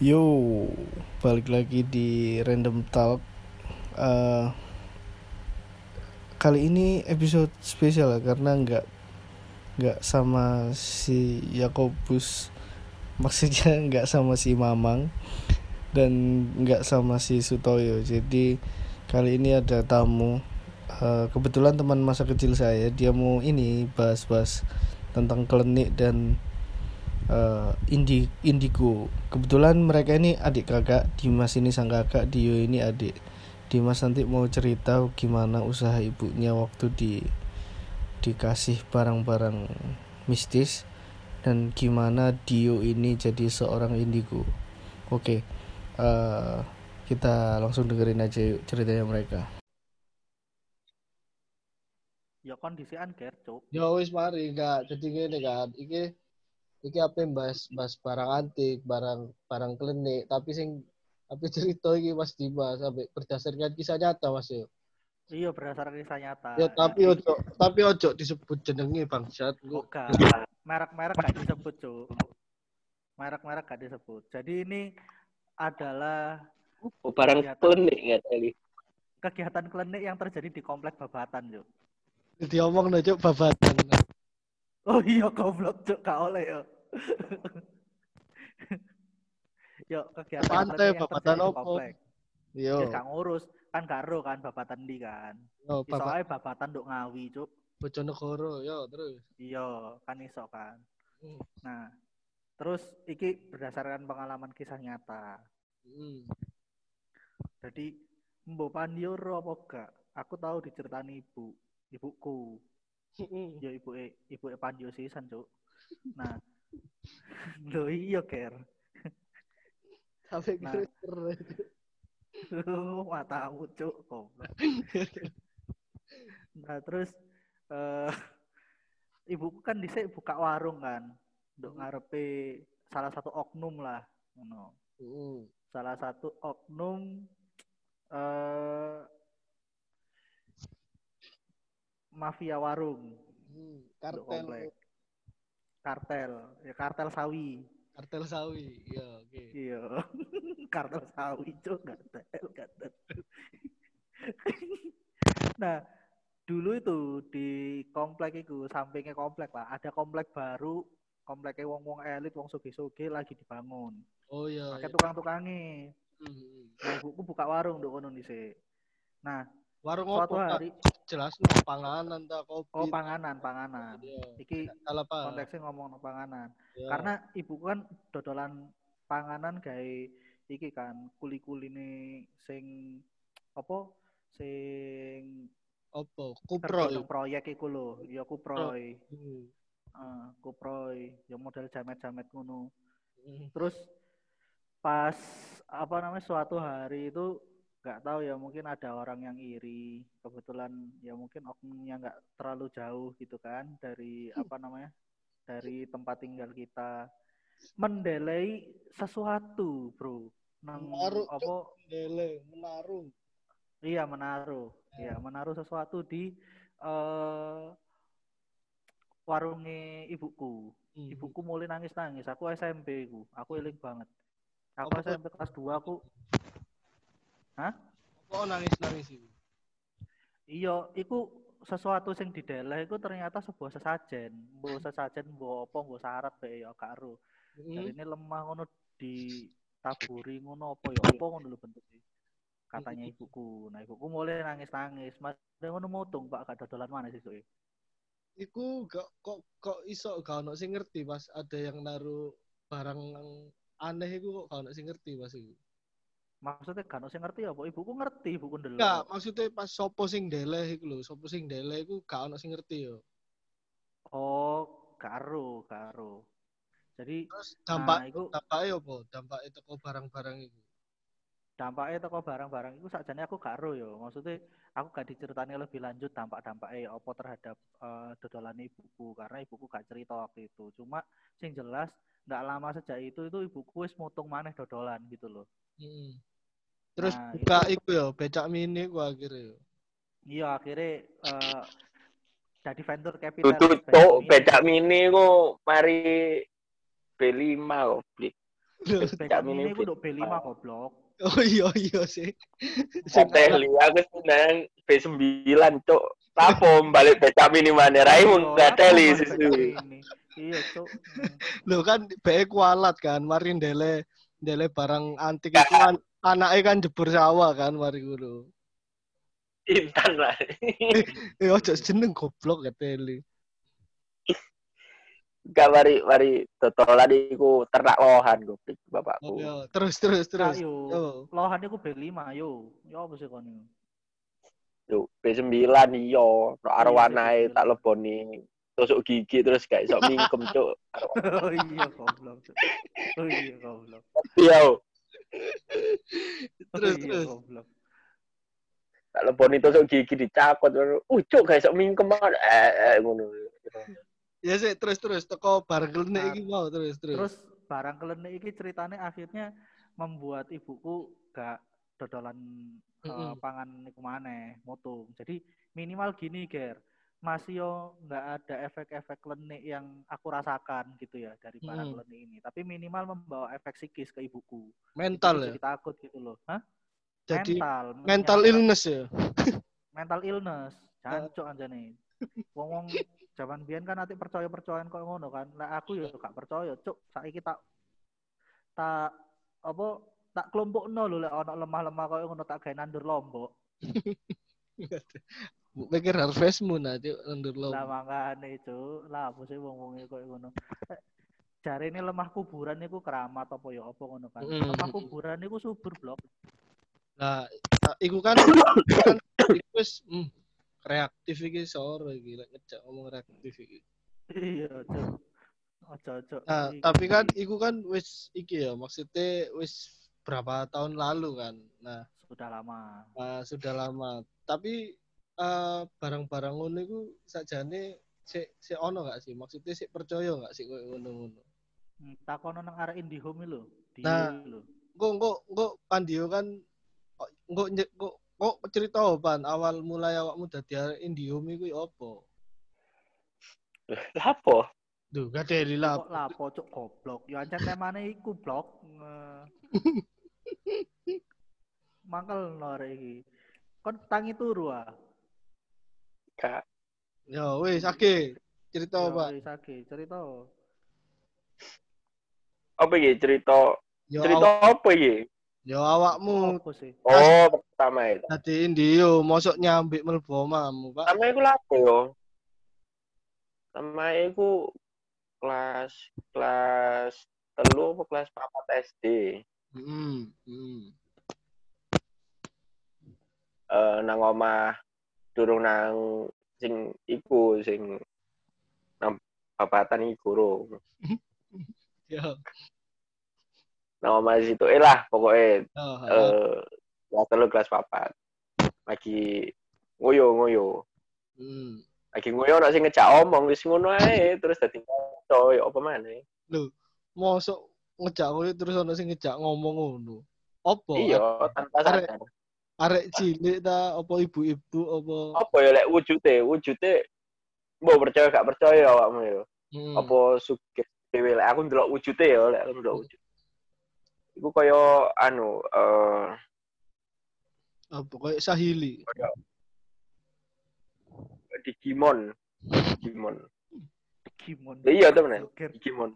Yo, balik lagi di Random Talk. Uh, kali ini episode spesial ya, karena nggak nggak sama si Yakobus, maksudnya nggak sama si Mamang dan nggak sama si Sutoyo. Jadi kali ini ada tamu. Uh, kebetulan teman masa kecil saya, dia mau ini bahas-bahas tentang klinik dan uh, Indi Indigo. Kebetulan mereka ini adik kakak, Dimas ini sang kakak, Dio ini adik. Dimas nanti mau cerita gimana usaha ibunya waktu di dikasih barang-barang mistis dan gimana Dio ini jadi seorang indigo. Oke, uh, kita langsung dengerin aja yuk ceritanya mereka. Ya kondisi anker, cuk. Ya wis mari enggak jadi gini kan. Iki iki apa yang bahas bahas barang antik barang barang klinik tapi sing tapi cerita iki Mas Dimas sampai berdasarkan kisah nyata Mas yo iya berdasarkan kisah nyata. Ya tapi ojo tapi ojo disebut jenenge bangsat. Bukan merek-merek gak disebut cuk. Merek-merek gak disebut. Jadi ini adalah oh, barang klinik ya tadi kegiatan klinik yang terjadi di komplek Babatan cuk. Diomong nih cuk Babatan Oh iya goblok cuk gak oleh ya. Yo kegiatan pantai babatan opo? Yo. Ya gak ngurus kan karo kan babatan di kan. Yo babat... babatan nduk ngawi cuk. Bojonegoro yo terus. Iya kan iso kan. Hmm. Nah terus iki berdasarkan pengalaman kisah nyata. Hmm. Jadi Mbok Pandio apa gak? Aku tahu diceritani ibu, ibuku ya ibu e ibu e pandio sisan cuk. Nah. Lo iya ker. Sampai nah. matamu cuk nah terus uh, ibuku kan dhisik buka warung kan untuk ngarepe salah satu oknum lah ngono. Uh. salah satu oknum uh, mafia warung. Hmm, kartel. Kartel, ya kartel sawi. Kartel sawi, iya oke. Okay. Iya. kartel sawi cok kartel, kartel. nah, dulu itu di komplek itu sampingnya komplek lah, ada komplek baru, kompleknya wong-wong elit, wong sugi-sugi lagi dibangun. Oh iya. Pakai iya. tukang-tukangnya. Hmm. Nah, ibuku buka warung untuk kono Nah, warung suatu apa, hari. Jelas no panganan tak kopi. Oh panganan panganan. Iya. iki apa konteksnya ngomong no panganan. Yeah. karena ibu kan dodolan panganan kayak iki kan kuli kuli nih sing apa? Sing apa? kuproy. proyek iku lo ya kuproy. Hmm. uh, kuproy. Ya model jamet-jamet ngono. Hmm. terus pas apa namanya suatu hari itu nggak tahu ya mungkin ada orang yang iri. Kebetulan ya mungkin oknumnya nggak terlalu jauh gitu kan dari hmm. apa namanya dari tempat tinggal kita. Mendelai sesuatu bro. Nang menaruh apa? Mendele menaruh. Iya menaruh. Ya. ya. menaruh sesuatu di uh, warungnya ibuku. Hmm. ibuku mulai nangis nangis aku SMP ku. Aku eling banget. Aku SMP kelas 2 aku Hah? Kok nangis-nangis itu? Iya, itu sesuatu sing dideleh itu ternyata sebuah sesajen. Mbok sesajen mbok apa mbok syarat bae ya karo. Hmm. ini lemah ngono ditaburi ngono apa ya apa ngono lho bentuknya. Katanya hmm. ibuku. Nah, ibuku mulai nangis-nangis. Mas ngono mutung Pak gak dodolan mana sih soe? Iku gak kok kok iso gak ono sing ngerti Mas ada yang naruh barang aneh iku kok gak ono sing ngerti Mas iku. Maksudnya kan sing ngerti apa? Ibuku ngerti, ibuku ndelok. Enggak, maksudnya pas sopo sing deleh iku lho, sopo sing deleh iku gak ono sing ngerti yo. Oh, karo, karo. Jadi Terus dampak nah, iku dampaknya apa? Dampaknya teko barang-barang itu. Dampaknya teko barang-barang itu sakjane aku karo yo. Maksudnya aku gak diceritani lebih lanjut dampak-dampaknya apa terhadap uh, dodolan ibuku karena ibuku gak cerita waktu itu. Cuma sing jelas nggak lama sejak itu itu ibuku wis mutung maneh dodolan gitu loh. Hmm. Terus nah, buka itu, ya, becak mini gua akhirnya. Iya, akhirnya uh, jadi vendor capital. Tuh, tuh, becak mini kok mari B5 kok, Becak mini ku nduk B5 goblok. Oh iya iya sih. Sing teli aku seneng B9 cuk. Lapo balik becak mini mana Raimu gak teli susu. Iya, Cuk. Lho kan BE kualat kan, mari ndele ndele barang antik itu an anaknya kan jebur sawah kan mari ngono. Intan lah. Eh ojo jeneng goblok ya teli. Gak mari mari totolan iku ternak lohan goblok bapakku. Oh, iya. Terus terus terus. Ayo. Oh. Lohan iku B5 yo. Yo apa sih kon? Yo B9 iyo, no arwanae tak leboni tusuk gigi terus gak iso mingkem cuk. Oh iya goblok. Oh iya goblok. Iya. Oh Terus iya, terus. goblok. Tak leboni tusuk gigi dicakot. Uh cuk gak iso mingkem banget. Eh, eh ngono. Ya sih terus terus teko bareng klenik Nah, iki mau terus terus. Terus barang kelenik iki ceritanya akhirnya membuat ibuku gak dodolan eh, Mm-mm. pangan iku maneh, mutung. Jadi minimal gini, Ger. Masih yo nggak ada efek-efek klenik yang aku rasakan gitu ya dari barang Mm. klenik ini. Tapi minimal membawa efek psikis ke ibuku. mental Ibuku ya. Jadi takut gitu loh. Hah? Jadi mental. mental illness ya. mental illness jancuk anjane wong wong zaman biyen kan nanti percaya percayaan kok ngono kan lah aku ya gak percaya cuk saiki tak tak apa tak kelompokno lho lek lemah-lemah koyo ngono tak gawe nandur lombok Mikir Harvest Moon aja undur lo. lah makane cuk lah apa sih wong-wong koyo ngono Jare ini lemah kuburan niku keramat apa ya apa ngono kan. Mm. Lemah kuburan niku subur blok. Nah, nah, iku kan kan iku wis hmm, reaktif iki sore lek ngejak ngomong reaktif iki. Iya. Ojo ojo. Nah, Iki- tapi kan iku kan wis iki ya maksudnya wis berapa tahun lalu kan. Nah, sudah lama. nah, sudah lama. Tapi eh, barang-barang ngono iku sakjane sik sik ono gak sih? Maksudnya sik percaya gak sih koyo ngono-ngono? Hmm, takono nang arek Indihome lho. Di Nah. lho. Kok kok Pandio kan kok kok kok, cerita pan awal mulai awakmu dadi arek Indihome iku apa? Lapo? Duh, gak ada lila. Kok lapo cuk goblok. Ya ancen temane iku blok. Mangkel no arek iki. Kon tangi turu ah. Kak. Ya wis oke. Cerita Ya, apa? wis, Sage, cerita. Apa iki cerita? Ya, Cerita awak, apa iki? ya awakmu Apa sih? Oh, pertama itu. dadi Indio mosok nyambik mlebu omamu, Pak. Pertama iku lapo yo? Pertama iku kelas kelas telu apa kelas papat SD. Heeh. Heeh. Eh nang omah durung nang sing iku sing nang babatan iku ro. Ya. Nang omah situ eh lah pokoknya Oh, eh kelas kelas papat. Lagi ngoyo-ngoyo. Hmm. Lagi ngoyo nek sing ngejak omong wis ngono ae terus dadi kanca ya apa maneh. Mosok ngejak kowe terus ana sing ngejak ngomong ngono. Apa? Iya, tanpa sadar. Arek cilik ta apa ibu-ibu apa? Apa ya lek wujude? Wujude mbok percaya gak percaya awakmu ya. Hmm. Apa sugih dhewe lek aku ndelok wujude ya, lek aku ndelok wujud. Iku kaya anu eh Apa kayak Sahili. Digimon. Digimon. Gimon. Ya iya, temen. Digimon.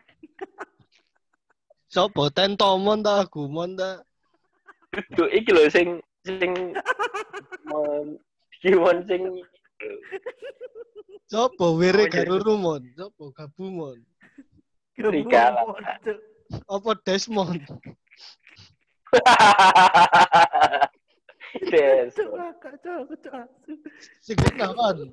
Sopo Tentomon ta Gumon ta? Duh, iki lho sing sing Digimon sing Sopo Were Oh, iya. Sopo Gabumon? Serigala. Gabumon, Cuk. Apa Desmond? Des. Cuk, ngakak, Cuk, Cuk. Sing kenawan.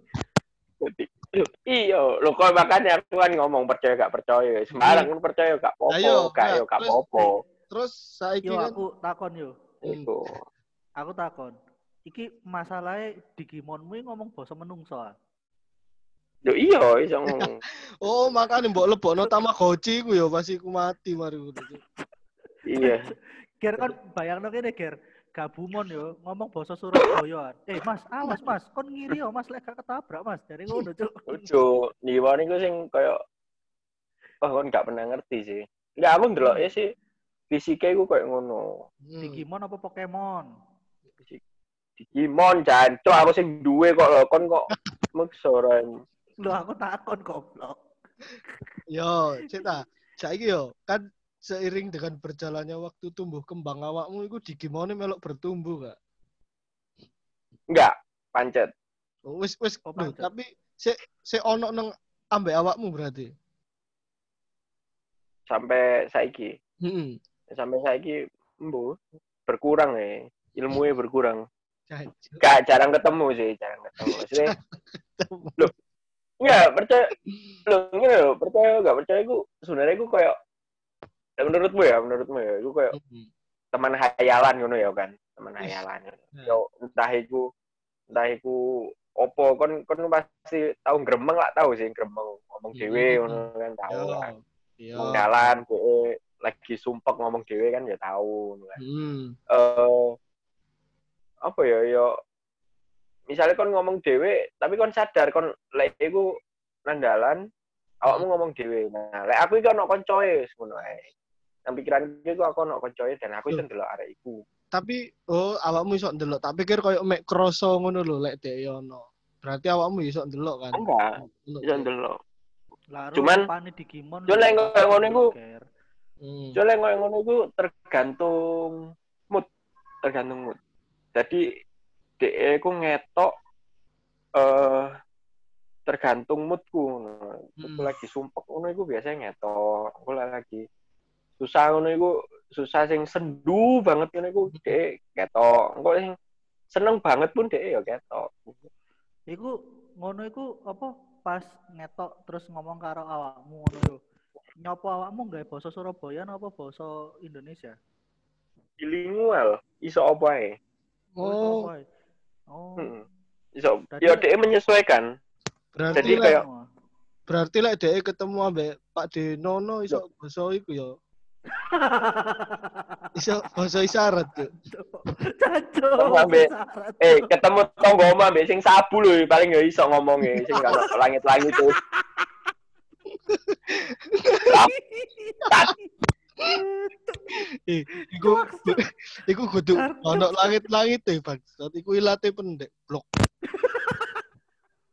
Loh, iya, lho kok makanya aku kan ngomong percaya gak percaya. Sembarang kan percaya gak Ayo, apa-apa, gak nah, yo gak terus- apa-apa. Terus saiki Yo kan aku takon yo. Hmm. Iku. Aku takon. Iki masalahnya Digimonmu ngomong basa menungso. ah. Yo iya iso ngomong. Oh, makane mbok lebokno Tamagotchi ku ya pas iku mati mari. Iya. Ger kan bayangno kene Ger. Gabumon yo ngomong basa Surabaya. Eh Mas, awas Mas, kon ngiri yo Mas lek gak ketabrak Mas. Dari ngono cuk. Lucu. Niwa niku sing kaya Oh, kon gak pernah ngerti sih. Enggak aku ndelok ya sih. fisiknya gue kayak ngono Hmm. Digimon apa Pokemon? Digimon jancuk aku sing duwe kok lho kon kok meksoran Lu aku takon goblok. Yo, cita. Saiki yo, kan seiring dengan berjalannya waktu tumbuh kembang awakmu iku digimone melok bertumbuh gak? enggak pancet Oh, Wis wis Oh, lho, pancet. tapi se se ono nang ambek awakmu berarti. sampai saiki Heeh. sampai saiki embu berkurang ya ilmunya berkurang. Gak jarang ketemu sih jarang ketemu maksudnya Enggak, percaya lo ngene lho, percaya enggak percaya gue sebenarnya gue kayak ya menurutmu ya, menurutmu ya, gue kayak Heeh. teman hayalan ngono ya kan, teman hayalan. Nah. Yo entah iku entah iku opo kon kon pasti tahu gremeng lah tahu sih gremeng ngomong dhewe Hmm. ngono kan tahu Yo. lah. Yo. Dalan dhewe lagi sumpek ngomong dhewe kan ya tahu kan. Hmm. Eh apa ya yo misalnya kon ngomong dhewe tapi kon sadar kon lek iku nang dalan awakmu ngomong dhewe nah lek aku iki ono koncoe wis ngono ae nang pikiran iku aku ono koncoe dan aku iso ndelok arek iku Tapi oh awakmu iso ndelok, tak pikir koyo mek kroso ngono lho lek dhek yo ono. Berarti awakmu iso ndelok kan? enggak iso ndelok Lalu Cuman- Digimon? Yo, lek ngono- iku-. Hmm. soalnya ngono ngono iku tergantung mood tergantung mood jadi DE ku ngetok eh tergantung moodku ngono. Aku Hmm. lagi sumpek ngono iku biasanya ngetok. Aku lagi susah ngono iku susah sing sendu banget ngono iku DE ketok. Engko sing seneng banget pun DE ya ketok. Iku ngono iku apa pas ngetok terus ngomong karo awakmu ngono lho. Nyopo awakmu gawe basa Surabaya apa basa Indonesia? Bilingual iso apa ae. Oh? Oh. Heeh. Iso Berarti- ya DE menyesuaikan. berarti Jadi lek kayak- berarti lek dhek ketemu ambek Pak Denono iso basa iku yo. Iso basa isyarat tuh. Caco. Sama, Mbak. Eh, ketemu tonggo omah mbek sing sabu lho paling ya iso ngomongnya sing kan langit-langit tuh. Eh, iku iku kudu ono langit-langit e, Bang. Saat iku ilate pendek blok.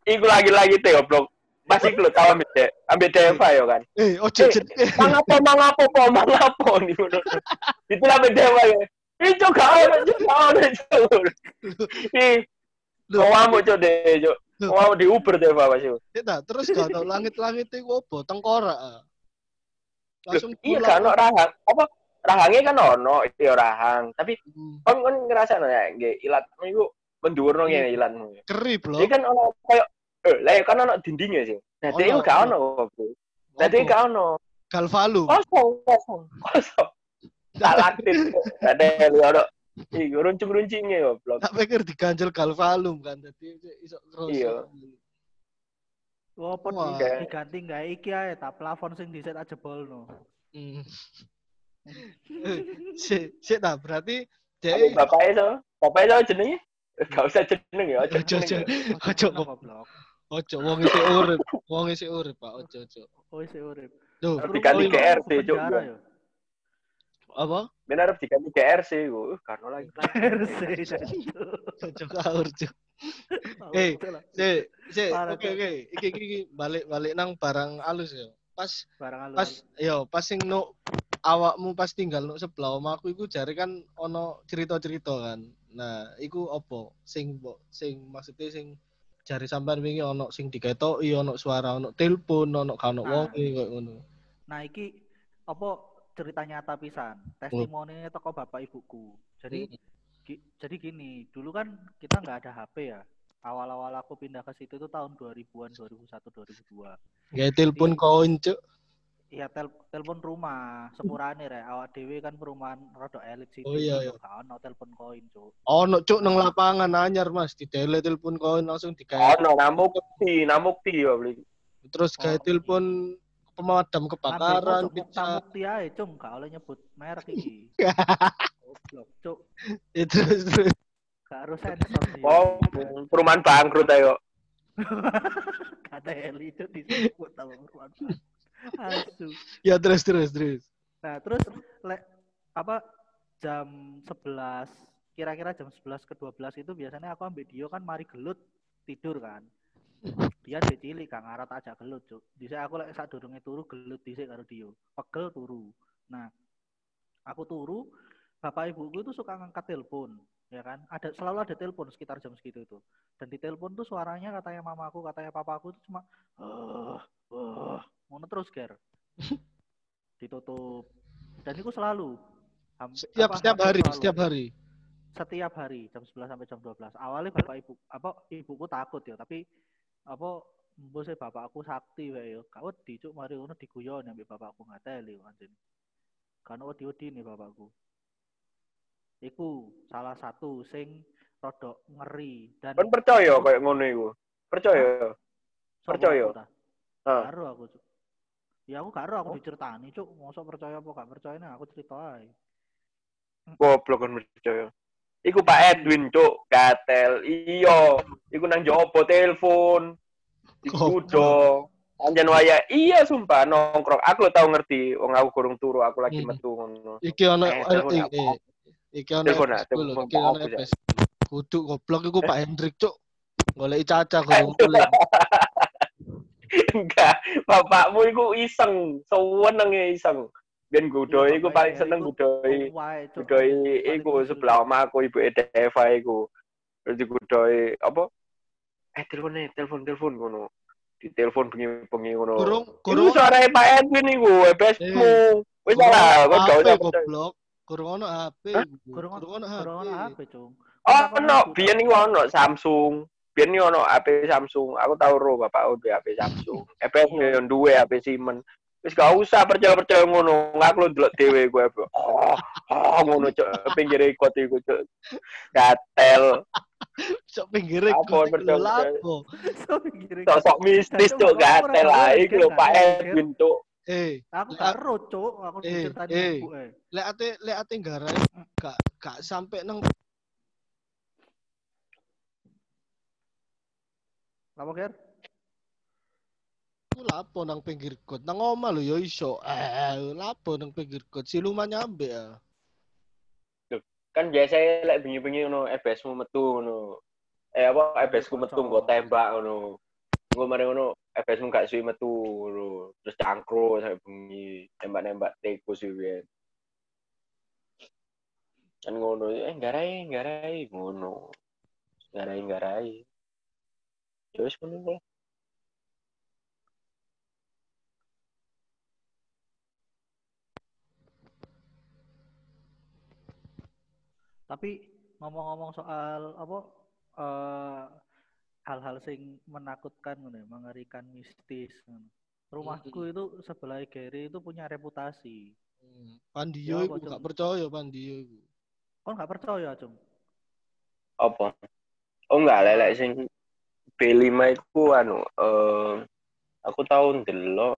Iku lagi-lagi teh goblok. Masih lu tau ambek De- ambek Deva ya kan. Eh, ojo Eh, jenenge. Mangapo mangapo po mangapo nih ngono. Itu ambek Dewa ya. Itu gak ono Cuk, gak ono. Ih, Loh, Kamu cok deh, cok. Loh. Kamu di Uber deh, Pak Mas. Ya tak, terus gak tau langit-langit iku apa? Tengkorak. Langsung Iya kan, ono rahang. Apa? Rahangnya kan ono, iya rahang. Tapi Hmm, kon kon ngerasa ya, nggih ilatmu iku mendhuwurno ngene ilatmu. Keri, Bro. Iki kan ono koyo eh lah ya kan ono dindingnya sih. Nah, dia iku gak ono. Nah, dia Apa? gak ono. Galvalu. Kosong, kosong, kosong. Tak aktif. Ada lu ono. Iku runcing-runcingnya goblok. Tak pikir diganjel galvalum kan. Jadi iso. Iya. Di- diganti nggak iki ae ta plafon sing diset aja bolno. Hmm. Sik, sik ta, berarti Tapi dhek bapaknya so, bapaknya so jenenge? Gak usah jeneng ya, aja Ojo, ojo. jeneng. Ojo, goblok. ojo wong isih urip. Wong isih urip, Pak. Ojo, ojo. Oh isih urip. Duh, Harus diganti ke RT, Cuk. ya. apa? Ben harus diganti ke RC gue, karena lagi. RC Ojo kaur, Cuk. Eh, sik. Parah, Oke, oke. Iki iki iki balik-balik nang barang alus ya. Pas barang alus. pas yo pas sing no awakmu pas tinggal no sebelah omahku iku jare kan ono cerita-cerita kan. Nah, iku opo sing mbok sing maksudnya sing jare sampean wingi ono sing diketoki ono suara ono telepon ono kan ono Nah. wong koyo ngono. Nah iki apa cerita nyata pisan. Testimoni toko bapak ibuku. Jadi gi- jadi gini, dulu kan kita nggak ada HP ya. Awal-awal aku pindah ke situ itu tahun 2000-an, 2001, 2002. Gawe telepon koin, Cuk. Iya tel telepon rumah, sepurane rek. Awak dhewe kan perumahan rada elit sih. Oh, iya, iya. Gak ono telepon koin, Cuk. Ono cuk nang lapangan anyar Mas, ditele telepon koin langsung digawe. Ono namukti, namukti ya beli. Terus gawe Oh. telepon pemadam kebakaran mukti ae, Cung. Gak oleh nyebut merek iki. Goblok, Cuk. Ya, terus terus. Gak harus sensor sih. Oh, perumahan bangkrut ayo. Kata Eli itu disebut sama perumahan. Asu. Ya terus terus terus. Nah, terus lek apa jam 11 kira-kira jam 11 ke 12 itu biasanya aku ambil Dio kan mari gelut tidur kan dia di cilik kang arat aja gelut cuk. Bisa aku lek saat durunge turu gelut dhisik karo Dio pegel turu. Nah aku turu bapak ibuku itu suka ngangkat telepon ya kan? Ada selalu ada telepon sekitar jam segitu itu. Dan di telepon tuh suaranya katanya mamaku katanya papaku itu cuma uh, ngono terus ger. Ditutup. Dan itu selalu. Setiap apa, setiap hari selalu. setiap hari. Setiap hari jam 11 sampai jam 12 awalnya bapak ibu apa ibuku takut ya. Tapi apa mbok bapakku sakti wae yo kau dicuk mari ngono diguyon ambek bapakku ngateli anjen kan wedi-wedi nih bapakku. Iku salah satu sing rodok ngeri dan kan percaya kayak ngono iku? Percaya? Percaya? karo aku cuk. Ya aku karo aku oh. diceritani cuk. Mosok percaya apa gak percaya nih aku cerita ae. Goblok kan percaya Iku Pak Edwin, cuk, gatel. Iya, iku nang jopo telepon. Dikudo. Anjen waya, iya sumpah nongkrong. Aku lo tau ngerti, wong aku kurung turu, aku lagi hmm. metu ngono. Iki ana eh, iki ana iki ana FS. Kudu goblok iku Pak Hendrik, cuk. Golek caca kurung tulen. Enggak, bapakmu iku iseng, sewenenge iseng. Biyen gudoi iku paling seneng gudoi. Gudoi iku sebelah omah aku ibu Deva iku. Terus digudoi apa? Eh telepon nih, telepon telepon ngono. Di telepon bengi-bengi ngono. Kurung kurung. Iku suara Pak Edwin iku, EBSmu. Wis ora, kok gak usah goblok. Kurung ono HP. Kurung ono HP, Cung. Oh, ono, biyen iku ono Samsung. Biyen ono HP Samsung. Aku tau ro bapak udah HP Samsung. EBS yo duwe HP Siemens. Wis gak usah percaya-percaya ngono. Aku lu delok dhewe gue. Oh, oh ngono cok pinggir ikut iku cok. Gatel. Cok pinggir ikut. Lapo. Sok mistis cok gatel lah iki lho Pak Edwin cok. Eh, aku karo cok, aku eh, tadi eh. eh. Lek ate lek ate garai gak gak sampai nang Apa ger? Aku lapo nang pinggir kot. Nang oma lho ya iso. Eh, lapo nang pinggir kot. Siluman nyambe ya. Kan biasa lek bengi-bengi ngono ebesmu metu ngono. Eh apa ebesku metu nggo tembak ngono. Nggo mari ngono ebesmu gak suwi metu ngono. Terus cangkro sampe bengi tembak-nembak tikus iki. Kan ngono, eh garai, garai ngono. Garai, garai. Terus ngono Tapi ngomong-ngomong soal apa uh, hal-hal sing menakutkan ngono, ya, mengerikan mistis ngono. Rumahku hmm. itu sebelah Gary itu punya reputasi. Hmm. Pandio ya, iku gak percaya Pandio iku. Kon gak percaya, Cung? Apa? Oh enggak lelek sing B5 iku anu uh, aku tahu ndelok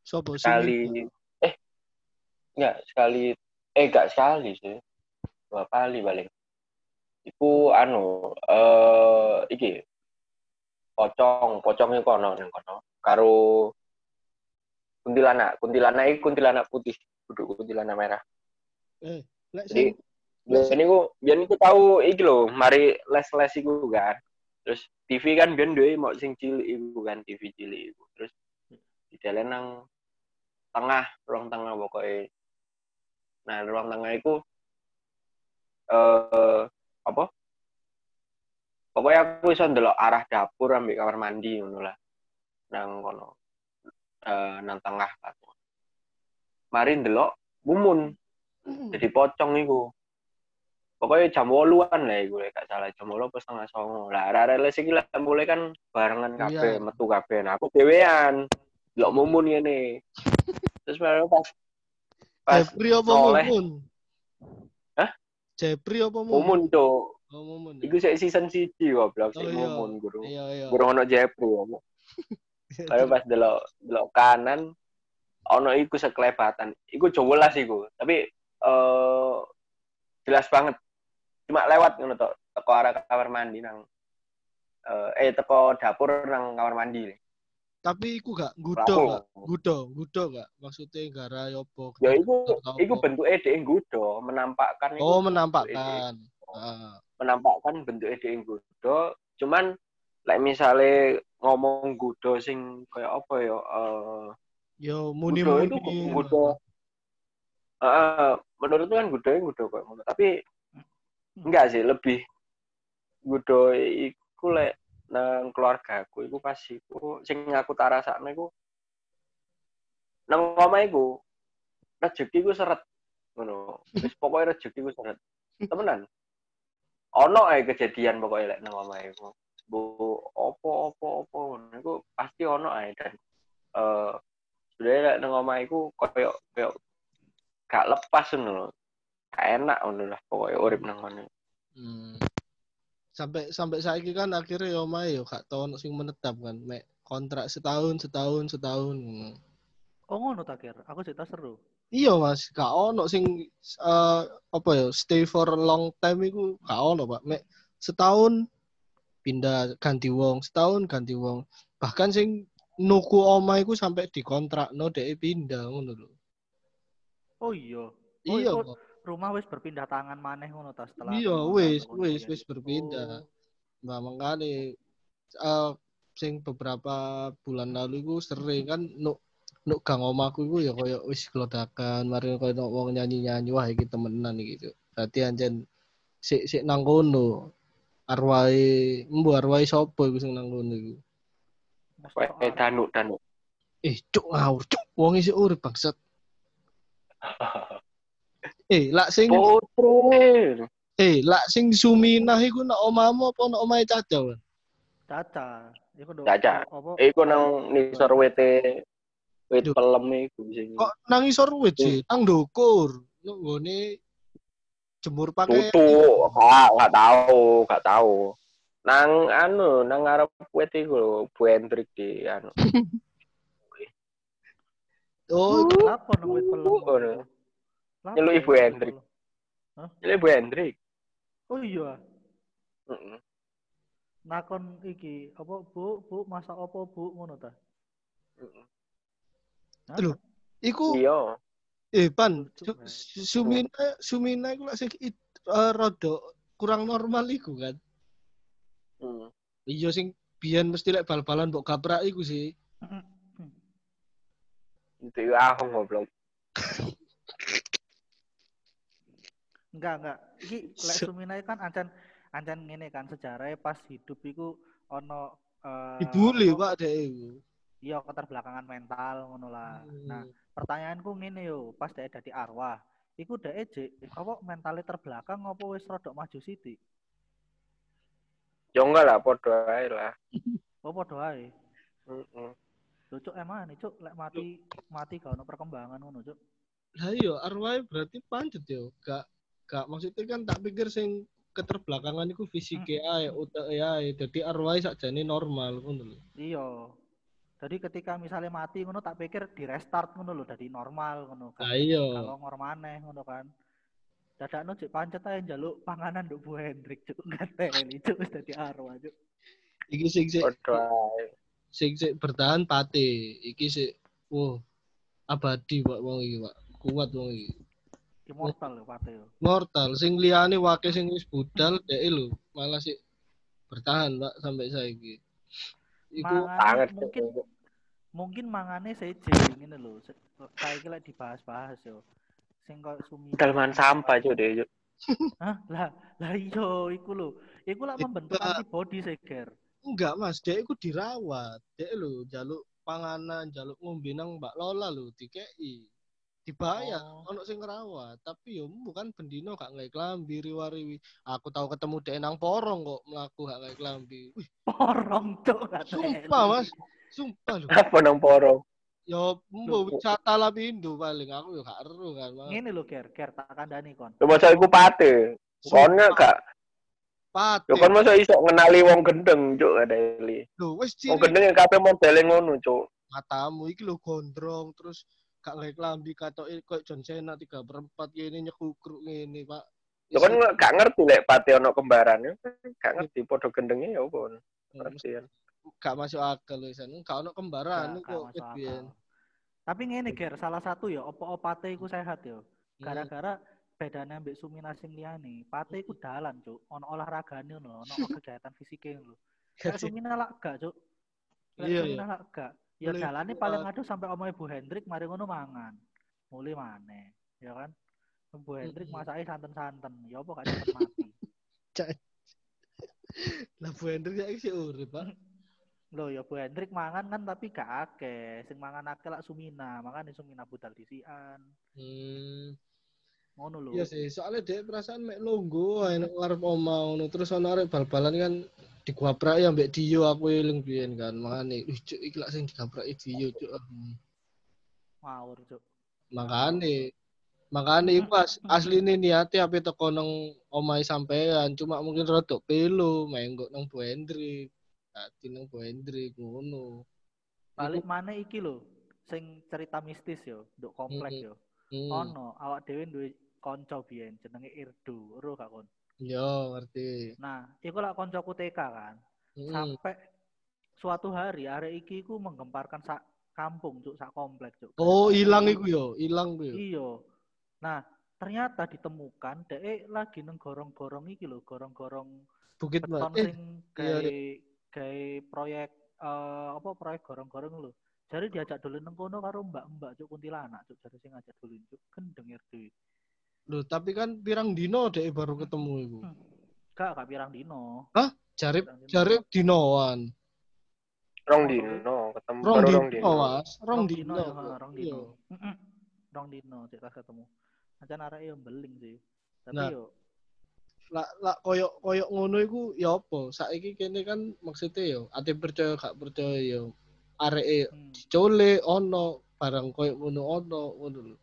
Sopo sekali eh enggak sekali eh enggak sekali sih dua kali balik iku anu eh uh, iki. Pocong pocongnya kono nang kono. Karo kuntilanak. Kuntilanak iki kuntilanak putih. Kudu kuntilanak merah. Eh lek sing biasa niku biyen niku tahu iki lho mari les-les iku kan. Terus TV kan biyen duwe mau sing cilik iku kan TV cilik iku. Terus di dalam nang tengah ruang tengah pokoknya nah ruang tengah itu uh, apa? Pokoknya aku bisa ndelok arah dapur ambil kamar mandi ngono lah. Nang kono. Uh, nang tengah aku. Mari ndelok mumun. Jadi pocong iku. Pokoknya jam woluan lah iku gak salah. Jam wolu pas setengah songo. Lah arah iki lah mulai kan barengan iya. kafe iya. metu kafe nah aku dewean ndelok mumun ini terus pas pas Jeffrey apa mumun Jepri apa Mumun? Mumun, Cuk. Oh, Mumun. Ya? Iku sik season 1 goblok sik oh, iya. Mumun guru. Iya, iya. Guru ono Jepri apa. Lalu pas delok delok kanan ono iku sekelebatan. Iku jelas iku. Tapi eh uh, jelas banget. Cuma lewat ngono tok teko arah kamar mandi nang uh, eh teko dapur nang kamar mandi. Tapi iku gak gudo gak gudo gudo gak? Maksudnya gara yopo ya iku iku bentuk ede gudo menampakkan oh menampakkan. uh. menampakkan bentuk ede gudo cuman like misalnya ngomong gudo sing kayak apa ya uh, yo muni muni itu gudo uh, menurutku kan gudo gudo kok. Tapi enggak sih lebih gudo iku lek nang keluarga aku pas iku sing aku tak rasakno iku nang omah iku rezeki ku seret ngono. Wis pokoke rezeki ku seret. Temenan? Ono ae kejadian pokoknya lek nang omah iku. Bu opo opo opo iku pasti ono ae dan. Eh uh, sebenarnya lek nang omah iku koyo koyo gak lepas ngono enak ngono lah pokoknya urip nang sampai sampai saya kan akhirnya ya mai yo gak tau sing menetap kan. Mek kontrak setahun setahun setahun. Oh ngono tak kira aku cerita seru. Iya mas. Gak ono sing uh, apa ya stay for long time iku gak ono pak. Mek setahun pindah ganti wong setahun ganti wong. Bahkan sing nuku oma iku sampai dikontrak no dek pindah ngono lho. Oh iya. Oh, iya rumah wis berpindah tangan maneh ngono ta setelah iya wis wis wis berpindah. Oh. nah makanya uh, sing beberapa bulan lalu iku sering kan nuk nuk gang omaku iku ya koyo wis klodakan mari koyo wong nyanyi-nyanyi wah iki temenan gitu berarti anjen sik sik nang kono arwai mbu arwai sapa iku sing nang kono iku? Eh danuk danuk. Eh cuk ngawur cuk. Wong isih urip bangsat Eh, lak sing Potro. Eh, lak sing Suminah iku nak omamu apa nak omahe Caca? Caca. Iku do. Caca. Iku nang nisor wete wit pelem iku sing. Kok nang nisor wit sih? Nang ndukur. Nggone jemur pakai Tutu, gak, gak tahu, gak tahu. Nang anu, nang ngarep wit iku Bu Hendrik di anu. oh, apa nang wit pelem? Nyelu Ibu Hendrik. Hah? Nyelu Ibu Hendrik. Oh iya. Heeh. -uh. Nakon iki apa Bu, Bu masak apa Bu ngono ta? Heeh. -uh. iku Iya. Eh, Pan, Sumina Sumina iku lak sing uh, rada kurang normal iku kan. Hmm. Iya sing biyen mesti lek bal-balan mbok gaprak iku sih. Itu aku ngobrol. Enggak, enggak. Iki lek Suminai kan ancan ancan ngene kan sejarahnya pas hidup iku ono uh, dibully Pak iku. Iya, keterbelakangan mental ngono lah. Hmm. Nah, pertanyaanku ngene yo, pas dek dadi arwah, iku dek ejek apa mentalnya terbelakang apa wis rodok maju sithik? Ya enggak lah, podo ae lah. Oh, podo ae. Heeh. Mm -mm. Cuk emang nih, Cuk, lek mati mati gak ono perkembangan ngono, Cuk. Lah iya, arwah berarti pancet yo, gak gak maksudnya kan tak pikir sing keterbelakangan itu fisik hmm. ae utek ae dadi arwah sakjane normal ngono lho. Iya. Jadi ketika misalnya mati ngono tak pikir di restart ngono lho dadi normal ngono. Kan iya. kalau ngor maneh ngono kan. Dadakno cek pancet ae njaluk panganan nduk Bu Hendrik cuk. Ngateli cuk wis dadi arwah cuk. Iki sing sing sing sing bertahan pate. Iki sing wow abadi Pak wong iki Pak kuat wong iki Immortal lho Pate yo. Mortal sing liyane wake sing wis budal dhek lho malah sih bertahan Pak sampai saiki. Iku sangat mungkin mungkin mangane seje ngene lho. Saiki lek dibahas-bahas yo. Sing kok sumi. Dalman sampah yo yo. Hah? Lah, lah iyo iku lho. Iku lah membentuk antibody seger. Enggak, Mas. Dia iku dirawat. Dia lho jaluk panganan, jaluk ngombe nang Mbak Lola lho dikei dibayar oh. ono sing ngerawat tapi yo bukan bendino gak ngai klambi riwari aku tahu ketemu dek nang porong kok melaku gak ngai klambi. Porong tuh sumpah mas. sumpah lu apa nang porong? Yo mbo wisata lapindo paling aku yo gak eru kan ini lo ker ker tak kandani kon. Yo masa iku pate? Konnya gak Pate. Yo kan masa iso ngenali wong gendeng, Cuk, ada Eli. Lho, wis Wong gendeng yang kabeh modele ngono, Cuk. Matamu iki lho gondrong terus gak nggak kelambi kata kok John Cena tiga perempat ini nyekukruk ini pak Ya kan gak ngerti lek pati ono kembaran ya gak ngerti podo gendengnya ya apa ngerti kan gak masuk akal wisan. Gak ono kembaran kok Tapi ngene Ger, salah satu ya opo opate iku sehat ya. Hmm. Gara-gara bedanya ambek Sumina sing liyane, pate iku dalan, Cuk. Ono olahragane ngono, ono kegiatan fisike ngono. Kayak Sumina lak gak, Cuk. Iya, Sumina iya. lak gak. Ya dalane paling aduh sampai omahe Bu Hendrik mari ngono mangan. Mulai maneh, ya kan? Bu Hendrik masake santen-santen, ya apa gak cepet mati. Lah Bu Hendrik ya sih urip, Pak. Loh ya Bu Hendrik mangan kan tapi gak akeh. Sing mangan akeh lak Sumina, makane Sumina budal disian. Hmm. Ngono lho. Iya sih, soalnya dia perasaan mek longgo enak ngarep oma ngono terus ana arek bal-balan kan digwabrak ya mbek Dio aku eling biyen kan. Makane ih cuk iki lak sing digabraki Dio cuk. Ngawur cuk. Makane Makanya itu as, asli ini niatnya apa teko nang omai sampean cuma mungkin rotok pelu main kok nang Bu Hendrik. Hati nang Bu Hendrik ngono. Balik mana iki lo sing cerita mistis yo, nduk komplek mm -hmm. yo. Hmm. Ono awak dhewe duwe kanca biyen jenenge Irdu, ero gak kon? Yo, ngerti. Nah, iku lak kancaku TK kan. Hmm. Sampai suatu hari arek iki ku menggemparkan sak kampung cuk sak komplek cuk. Oh, hilang iku yo, hilang ku yo. Iya. Nah, ternyata ditemukan dhek lagi neng gorong-gorong iki lho, gorong-gorong Bukit beton eh, sing gawe iya, gawe proyek uh, apa proyek gorong-gorong lho. Jadi diajak dulu neng kono karo mbak-mbak cuk kuntilanak cuk jadi sing ngajak dulu cuk denger duit. Loh, tapi kan pirang dino deh baru ketemu ibu. Hmm. Gak, gak pirang dino. Hah? Jarip jarip dinoan. Rong dino, ketemu rong dino, rong dino. Rong dino. Rong dino. Rong dino, cek ketemu. Acan arek yo beling sih. Tapi nah, yo lah lah koyo koyo ngono iku ya apa? Saiki kene kan maksudnya yo ate percaya gak percaya yo areke hmm. dicole ono barang koyo ngono ono ngono lho.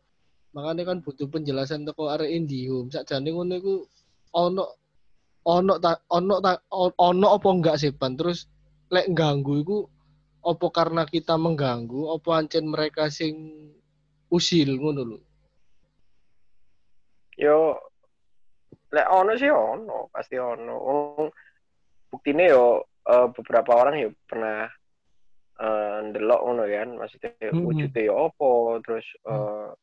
Makanya kan butuh penjelasan teko arek Indihome. Sakjane ngono iku ono ono ta ono ta ono apa enggak sih pan terus lek ganggu iku apa karena kita mengganggu apa ancen mereka sing usil ngono lho? Yo lek ono sih ono pasti ono. Buktine yo uh, beberapa orang yo pernah uh, ndelok ngono kan? Maksudnya hmm. wujudnya yo opo terus uh,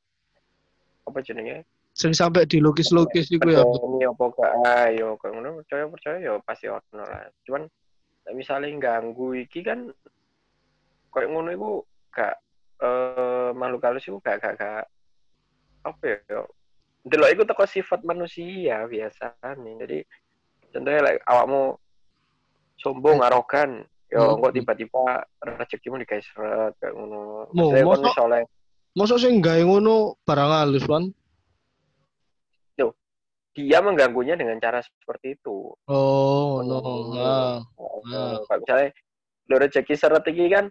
apa jenenge? Sing sampai dilukis-lukis iku ya ini apa gak? Ayo kok ngono percaya percaya yo pasti ono lah. Cuman misalnya ganggu iki kan kayak ngono iku gak uh, makhluk halus iku gak gak gak apa ya delok iku teko sifat manusia biasa nih jadi contohnya like, awakmu sombong hmm. arogan yo hmm. kok tiba-tiba rezekimu dikasih seret kayak ngono. Kon misalnya masa sih gawe ngono barang halus kan Yo, dia mengganggunya dengan cara seperti itu. Oh no nah, nah. misalnya lo rezeki seret iki kan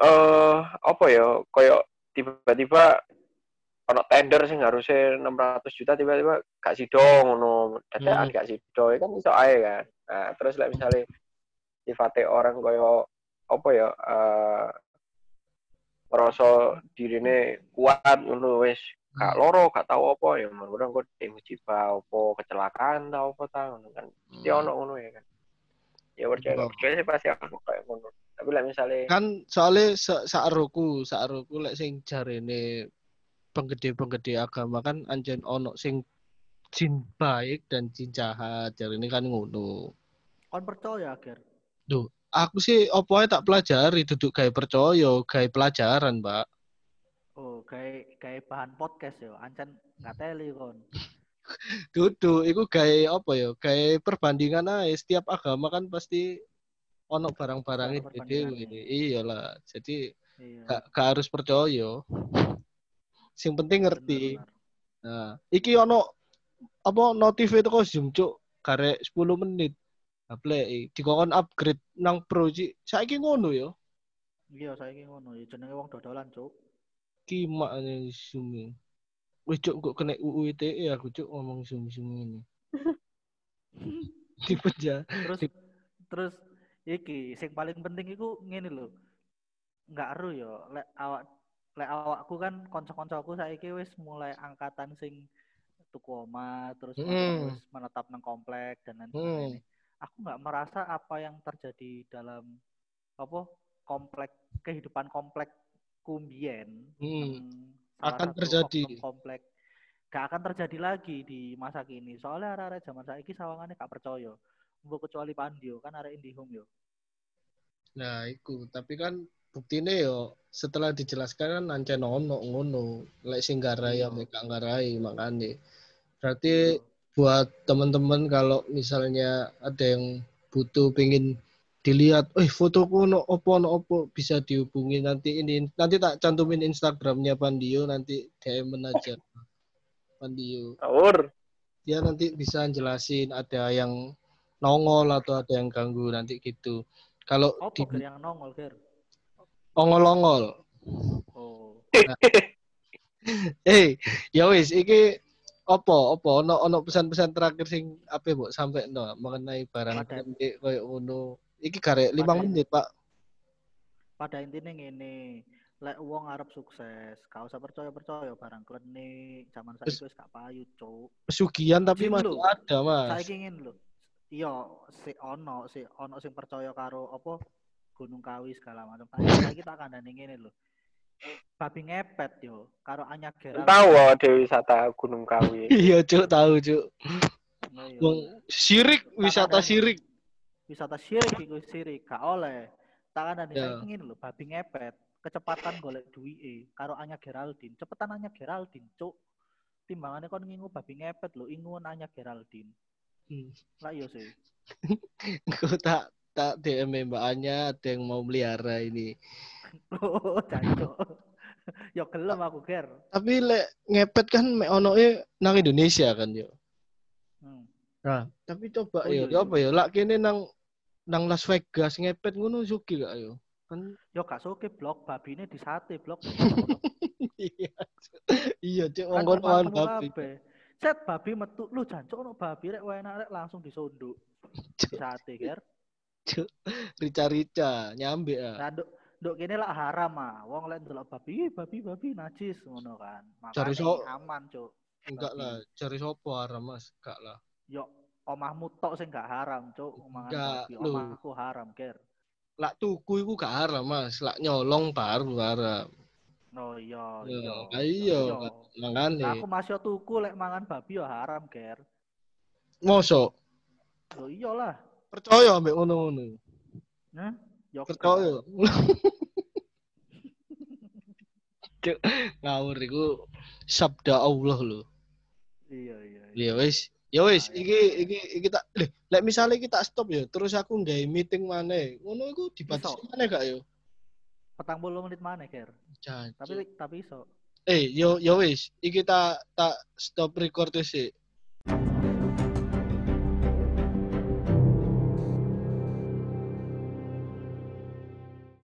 eh uh, apa ya koyo tiba-tiba ono tender sing harusnya 600 juta tiba-tiba gak sido ngono. Dadakan hmm. gak sido ya kan iso ae kan. Nah terus lah misalnya sifatnya orang koyo apa ya uh, merasa dirine kuat ngono wis gak hmm. loro gak tahu apa ya mudah kok musibah apa kecelakaan tau apa tau kan mesti hmm. ono ngono ya kan ya percaya percaya sih pasti aku kayak ngono tapi lah misalnya kan soalnya saat roku saat roku lek sing jarene penggede-penggede agama kan anjen ono sing jin baik dan jin jahat. Ini kan ngono. Kon percaya, Ger? Duh, aku sih opo tak pelajari duduk kayak percaya, kayak pelajaran, Pak. Oh, kayak kayak bahan podcast ya, ancen nggak teli kon. Duduk, itu kayak apa ya? Kayak perbandingan aja. Setiap agama kan pasti ono barang-barang itu. Iyalah. Jadi iya. gak, gak harus percaya. Sing penting ngerti. Nah, iki ono apa notif itu kok zoom cuk karek 10 menit. Play dikon upgrade nang Pro Ji. Saiki ngono yo. Iya, saiki ngono ya jenenge wong dodolan, cuk. Kimak nih zoom. Wis cuk kok kena UU ITE aku cuk ngomong zoom-zoom ini. Dipeja. Terus terus iki sing paling penting iku ngene lho. Enggak ero yo lek awak lek awakku kan kanca-kancaku saiki wis mulai angkatan sing tuku oma terus mm. terus menetap nang komplek dan lain sebagainya. Mm. Aku nggak merasa apa yang terjadi dalam apa komplek kehidupan komplek kumbien hmm. akan terjadi. komplek. Gak akan terjadi lagi di masa kini. Soalnya arah-arah zaman saya ini sawangannya gak percaya. Mbok kecuali Pandio kan arah Indihome yo. Nah itu tapi kan buktinya yo setelah dijelaskan kan nanti nono ngono. Lek sing garai ya mereka garai makanya berarti iya. Buat teman-teman kalau misalnya ada yang butuh pingin dilihat, eh fotoku no opo no opo bisa dihubungi nanti ini nanti tak cantumin Instagramnya Pandio nanti DM aja. Pandio. Awur. Dia nanti bisa jelasin ada yang nongol atau ada yang ganggu nanti gitu. Kalau di... yang nongol, Ger? Ongol-ongol. Oh. Nah. eh, ya wis iki opo opo ono ono pesan-pesan terakhir sing apa bu sampai no mengenai barang koyo ngono. Iki karek lima menit, Pak. Pada intinya ngene, lek uang arep sukses, kau usah percaya-percaya barang klenik, zaman saya itu gak payu, Cuk. Pesugihan tapi masih lho. ada, Mas. Saya ingin lo. Iya, si ono, si ono sing percaya karo apa Gunung Kawi segala macam. Tapi kita akan kandani ngene lho. Babi ngepet yo karo Anya Gerald. Tahu oh, Dewi wisata Gunung Kawi. iya, Cuk, tahu, Cuk. Nah, iya. Sirik, wisata sirik. Wisata sirik iku sirik, gak oleh. Tak kandani yeah. ingin lho babi ngepet kecepatan golek duwi karo Anya Geraldine cepetan Anya Geraldine cuk timbangannya kon ngingu babi ngepet lo ingun Anya Geraldine hmm. lah iya sih aku tak tak DM Mbak Anya ada yang mau melihara ini. Oh jancuk yo gelem aku ger. Tapi lek ngepet kan me ono e nang Indonesia kan yo. Hmm. nah tapi coba oh, yo iya, apa yo? Lak kene nang nang Las Vegas ngepet ngono suki gak yo? Kan yo gak soke blok babine di sate blok iya iya cek wong kono babi. set babi metu lu jancuk ono babi rek enak rek langsung disunduk. Di sate ger rica-rica nyambe ah nah, duk, duk kene lah haram ah wong lek ndelok babi babi babi najis ngono kan cari so aman cuk enggak lah cari sopo haram mas enggak lah yo omahmu tok sing gak haram cuk mangan babi omahku haram ger lak tuku iku gak haram Mas, lak nyolong baru haram. Oh iya, iya. Iya, iya. makane. Nah, aku masih tuku lek mangan babi ya haram, Ger. Mosok? Oh iyalah. Percaya ambek ngono-ngono. Hah? Ya percaya. Cuk, ngawur iku sabda Allah lho. Iya, iya. Iya wis, Ya wis, iki iki iki tak lek misale iki tak stop ya, terus aku nggawe meeting maneh. Ngono iku dibatasi maneh gak yo? Petang puluh menit maneh, Ker. Tapi tapi iso. Eh, yo yo wis, iki tak tak stop record sih.